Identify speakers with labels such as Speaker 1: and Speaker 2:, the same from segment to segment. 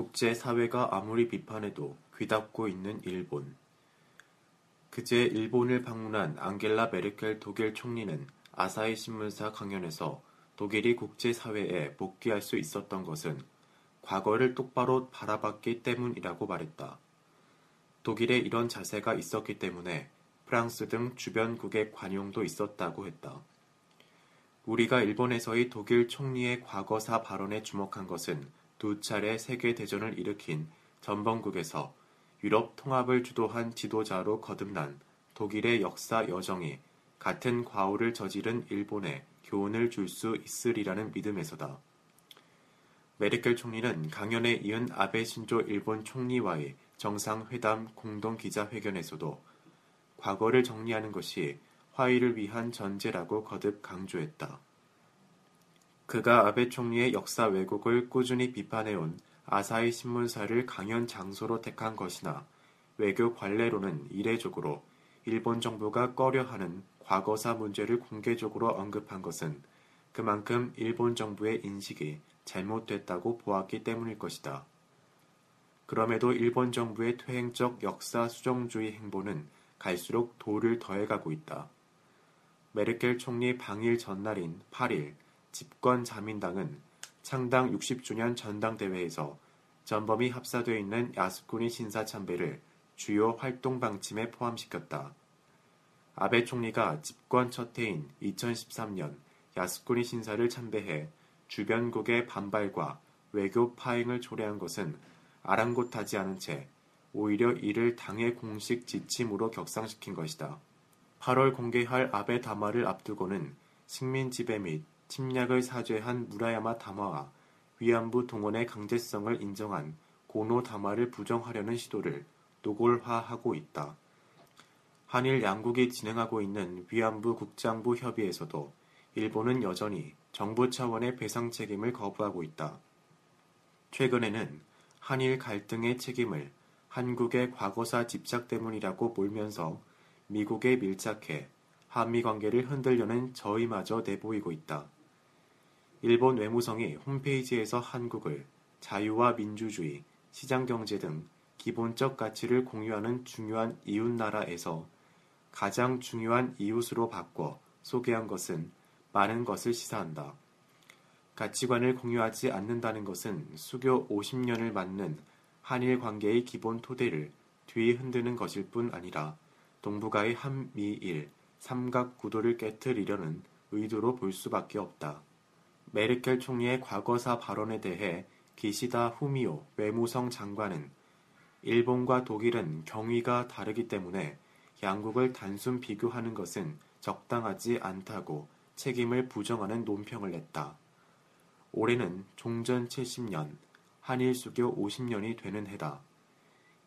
Speaker 1: 국제사회가 아무리 비판해도 귀닫고 있는 일본 그제 일본을 방문한 앙겔라 메르켈 독일 총리는 아사히 신문사 강연에서 독일이 국제사회에 복귀할 수 있었던 것은 과거를 똑바로 바라봤기 때문이라고 말했다. 독일에 이런 자세가 있었기 때문에 프랑스 등 주변국의 관용도 있었다고 했다. 우리가 일본에서의 독일 총리의 과거사 발언에 주목한 것은 두 차례 세계 대전을 일으킨 전범국에서 유럽 통합을 주도한 지도자로 거듭난 독일의 역사 여정이 같은 과오를 저지른 일본에 교훈을 줄 수 있으리라는 믿음에서다. 메르켈 총리는 강연에 이은 아베 신조 일본 총리와의 정상회담 공동 기자회견에서도 과거를 정리하는 것이 화의를 위한 전제라고 거듭 강조했다. 그가 아베 총리의 역사 왜곡을 꾸준히 비판해온 아사히 신문사를 강연 장소로 택한 것이나 외교 관례로는 이례적으로 일본 정부가 꺼려하는 과거사 문제를 공개적으로 언급한 것은 그만큼 일본 정부의 인식이 잘못됐다고 보았기 때문일 것이다. 그럼에도 일본 정부의 퇴행적 역사 수정주의 행보는 갈수록 도를 더해가고 있다. 메르켈 총리 방일 전날인 8일 집권 자민당은 창당 60주년 전당대회에서 전범이 합사되어 있는 야스쿠니 신사 참배를 주요 활동 방침에 포함시켰다. 아베 총리가 집권 첫 해인 2013년 야스쿠니 신사를 참배해 주변국의 반발과 외교 파행을 초래한 것은 아랑곳하지 않은 채 오히려 이를 당의 공식 지침으로 격상시킨 것이다. 8월 공개할 아베 담화를 앞두고는 식민 지배 및 침략을 사죄한 무라야마 담화와 위안부 동원의 강제성을 인정한 고노 담화를 부정하려는 시도를 노골화하고 있다. 한일 양국이 진행하고 있는 위안부 국장부 협의에서도 일본은 여전히 정부 차원의 배상 책임을 거부하고 있다. 최근에는 한일 갈등의 책임을 한국의 과거사 집착 때문이라고 몰면서 미국에 밀착해 한미 관계를 흔들려는 저의마저 내보이고 있다. 일본 외무성이 홈페이지에서 한국을 자유와 민주주의, 시장경제 등 기본적 가치를 공유하는 중요한 이웃나라에서 가장 중요한 이웃으로 바꿔 소개한 것은 많은 것을 시사한다. 가치관을 공유하지 않는다는 것은 수교 50년을 맞는 한일 관계의 기본 토대를 뒤 흔드는 것일 뿐 아니라 동북아의 한미일 삼각 구도를 깨뜨리려는 의도로 볼 수밖에 없다. 메르켈 총리의 과거사 발언에 대해 기시다 후미오 외무성 장관은 일본과 독일은 경위가 다르기 때문에 양국을 단순 비교하는 것은 적당하지 않다고 책임을 부정하는 논평을 냈다. 올해는 종전 70년, 한일 수교 50년이 되는 해다.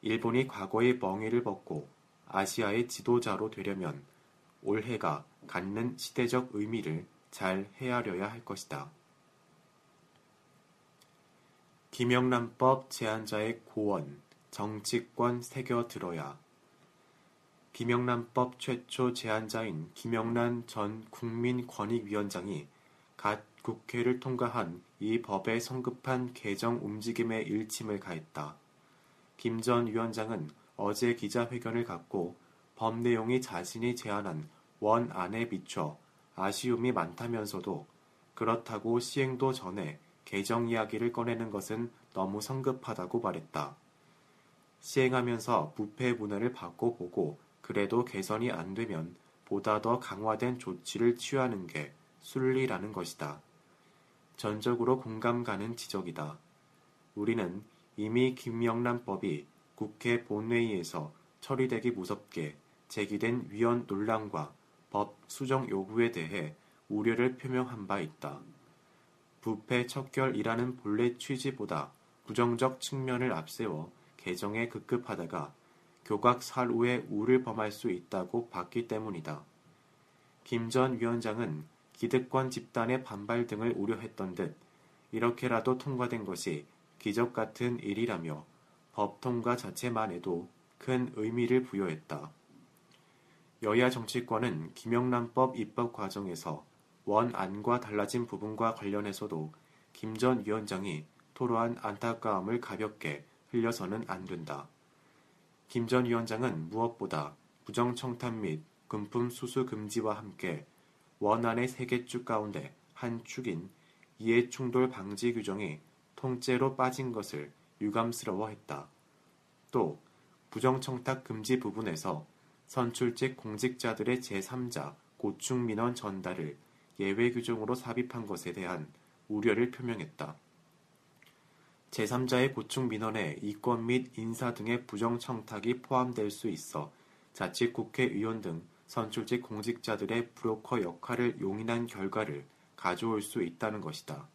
Speaker 1: 일본이 과거의 멍해를 벗고 아시아의 지도자로 되려면 올해가 갖는 시대적 의미를 잘 헤아려야 할 것이다. 김영란법 제안자의 고원, 정치권 새겨 들어야. 김영란법 최초 제안자인 김영란 전 국민권익위원장이 갓 국회를 통과한 이 법에 성급한 개정 움직임에 일침을 가했다. 김 전 위원장은 어제 기자회견을 갖고 법 내용이 자신이 제안한 원안에 비춰 아쉬움이 많다면서도 그렇다고 시행도 전에 개정 이야기를 꺼내는 것은 너무 성급하다고 말했다. 시행하면서 부패 문화를 바꿔보고 그래도 개선이 안 되면 보다 더 강화된 조치를 취하는 게 순리라는 것이다. 전적으로 공감 가는 지적이다. 우리는 이미 김영란법이 국회 본회의에서 처리되기 무섭게 제기된 위헌 논란과 법 수정 요구에 대해 우려를 표명한 바 있다. 부패 척결이라는 본래 취지보다 부정적 측면을 앞세워 개정에 급급하다가 교각 사루에 우를 범할 수 있다고 봤기 때문이다. 김 전 위원장은 기득권 집단의 반발 등을 우려했던 듯 이렇게라도 통과된 것이 기적 같은 일이라며 법 통과 자체만 해도 큰 의미를 부여했다. 여야 정치권은 김영란법 입법 과정에서 원안과 달라진 부분과 관련해서도 김 전 위원장이 토로한 안타까움을 가볍게 흘려서는 안 된다. 김 전 위원장은 무엇보다 부정청탁 및 금품 수수 금지와 함께 원안의 세 개 축 가운데 한 축인 이해충돌 방지 규정이 통째로 빠진 것을 유감스러워했다. 또 부정청탁 금지 부분에서 선출직 공직자들의 제3자 고충 민원 전달을 예외 규정으로 삽입한 것에 대한 우려를 표명했다. 제3자의 고충 민원에 이권 및 인사 등의 부정청탁이 포함될 수 있어 자칫 국회의원 등 선출직 공직자들의 브로커 역할을 용인한 결과를 가져올 수 있다는 것이다.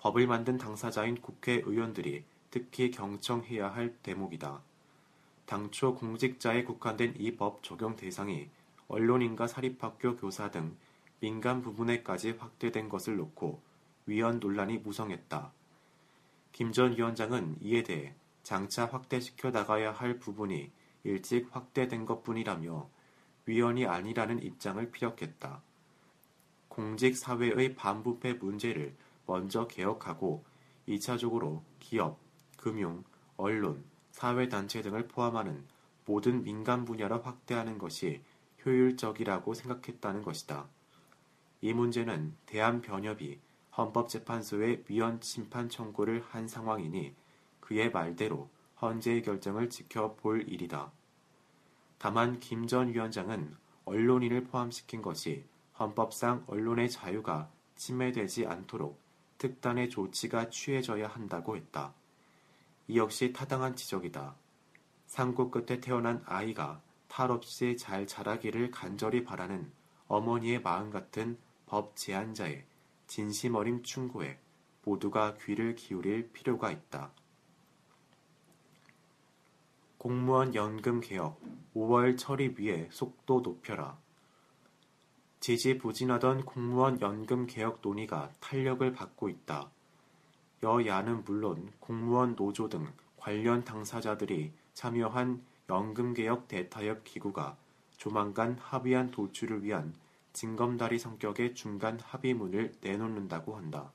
Speaker 1: 법을 만든 당사자인 국회의원들이 특히 경청해야 할 대목이다. 당초 공직자에 국한된 이 법 적용 대상이 언론인과 사립학교 교사 등 민간 부분에까지 확대된 것을 놓고 위헌 논란이 무성했다. 김 전 위원장은 이에 대해 장차 확대시켜 나가야 할 부분이 일찍 확대된 것 뿐이라며 위헌이 아니라는 입장을 피력했다. 공직 사회의 반부패 문제를 먼저 개혁하고 2차적으로 기업, 금융, 언론, 사회단체 등을 포함하는 모든 민간 분야로 확대하는 것이 효율적이라고 생각했다는 것이다. 이 문제는 대한변협이 헌법재판소에 위헌 심판 청구를 한 상황이니 그의 말대로 헌재의 결정을 지켜볼 일이다. 다만 김 전 위원장은 언론인을 포함시킨 것이 헌법상 언론의 자유가 침해되지 않도록 특단의 조치가 취해져야 한다고 했다. 이 역시 타당한 지적이다. 산고 끝에 태어난 아이가 탈 없이 잘 자라기를 간절히 바라는 어머니의 마음 같은 법 제안자의 진심 어린 충고에 모두가 귀를 기울일 필요가 있다. 공무원 연금 개혁 5월 처리 위에 속도 높여라. 지지부진하던 공무원 연금 개혁 논의가 탄력을 받고 있다. 여야는 물론 공무원 노조 등 관련 당사자들이 참여한 연금개혁 대타협 기구가 조만간 합의안 도출을 위한 징검다리 성격의 중간 합의문을 내놓는다고 한다.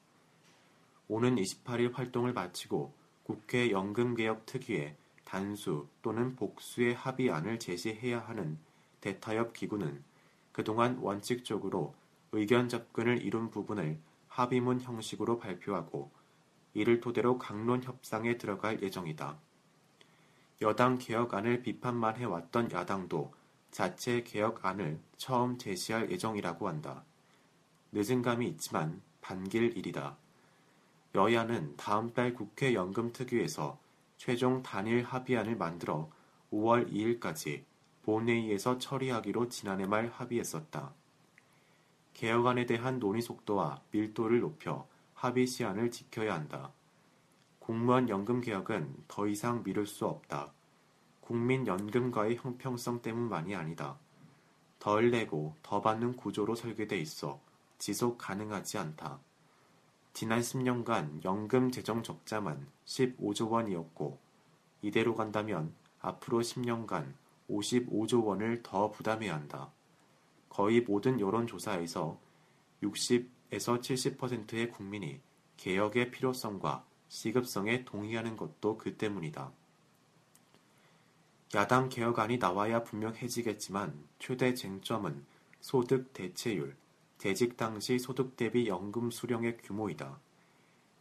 Speaker 1: 오는 28일 활동을 마치고 국회 연금개혁 특위에 단수 또는 복수의 합의안을 제시해야 하는 대타협 기구는 그동안 원칙적으로 의견 접근을 이룬 부분을 합의문 형식으로 발표하고 이를 토대로 강론 협상에 들어갈 예정이다. 여당 개혁안을 비판만 해왔던 야당도 자체 개혁안을 처음 제시할 예정이라고 한다. 늦은 감이 있지만 반길 일이다. 여야는 다음 달 국회 연금특위에서 최종 단일 합의안을 만들어 5월 2일까지 본회의에서 처리하기로 지난해 말 합의했었다. 개혁안에 대한 논의 속도와 밀도를 높여 합의 시한을 지켜야 한다. 공무원 연금 개혁은 더 이상 미룰 수 없다. 국민연금과의 형평성 때문만이 아니다. 덜 내고 더 받는 구조로 설계돼 있어 지속 가능하지 않다. 지난 10년간 연금 재정 적자만 15조 원이었고 이대로 간다면 앞으로 10년간 55조 원을 더 부담해야 한다. 거의 모든 여론조사에서 60 에서 70%의 국민이 개혁의 필요성과 시급성에 동의하는 것도 그 때문이다. 야당 개혁안이 나와야 분명해지겠지만 최대 쟁점은 소득 대체율, 재직 당시 소득 대비 연금 수령의 규모이다.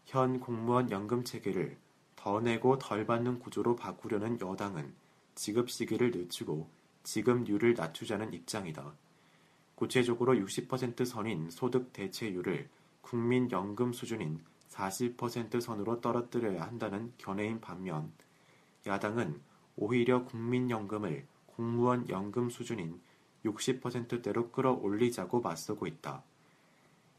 Speaker 1: 현 공무원 연금 체계를 더 내고 덜 받는 구조로 바꾸려는 여당은 지급 시기를 늦추고 지급률을 낮추자는 입장이다. 구체적으로 60% 선인 소득 대체율을 국민연금 수준인 40% 선으로 떨어뜨려야 한다는 견해인 반면 야당은 오히려 국민연금을 공무원 연금 수준인 60%대로 끌어올리자고 맞서고 있다.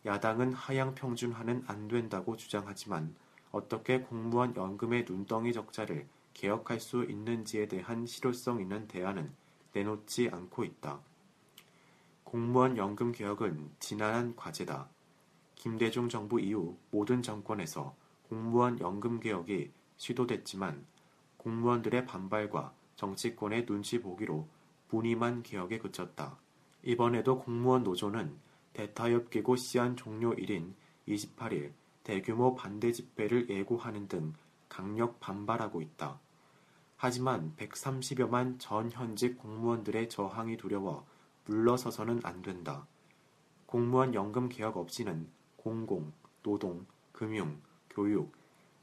Speaker 1: 야당은 하향 평준화는 안 된다고 주장하지만 어떻게 공무원 연금의 눈덩이 적자를 개혁할 수 있는지에 대한 실효성 있는 대안은 내놓지 않고 있다. 공무원 연금 개혁은 지난한 과제다. 김대중 정부 이후 모든 정권에서 공무원 연금 개혁이 시도됐지만 공무원들의 반발과 정치권의 눈치 보기로 무늬만 개혁에 그쳤다. 이번에도 공무원 노조는 대타협기구 시한 종료일인 28일 대규모 반대 집회를 예고하는 등 강력 반발하고 있다. 하지만 130여만 전 현직 공무원들의 저항이 두려워 물러서서는 안 된다. 공무원 연금 개혁 없이는 공공, 노동, 금융, 교육,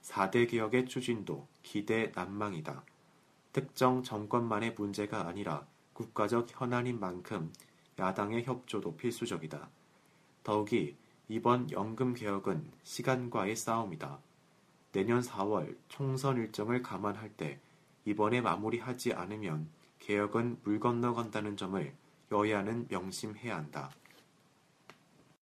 Speaker 1: 4대 개혁의 추진도 기대 난망이다. 특정 정권만의 문제가 아니라 국가적 현안인 만큼 야당의 협조도 필수적이다. 더욱이 이번 연금 개혁은 시간과의 싸움이다. 내년 4월 총선 일정을 감안할 때 이번에 마무리하지 않으면 개혁은 물 건너간다는 점을 여야는 명심해야 한다.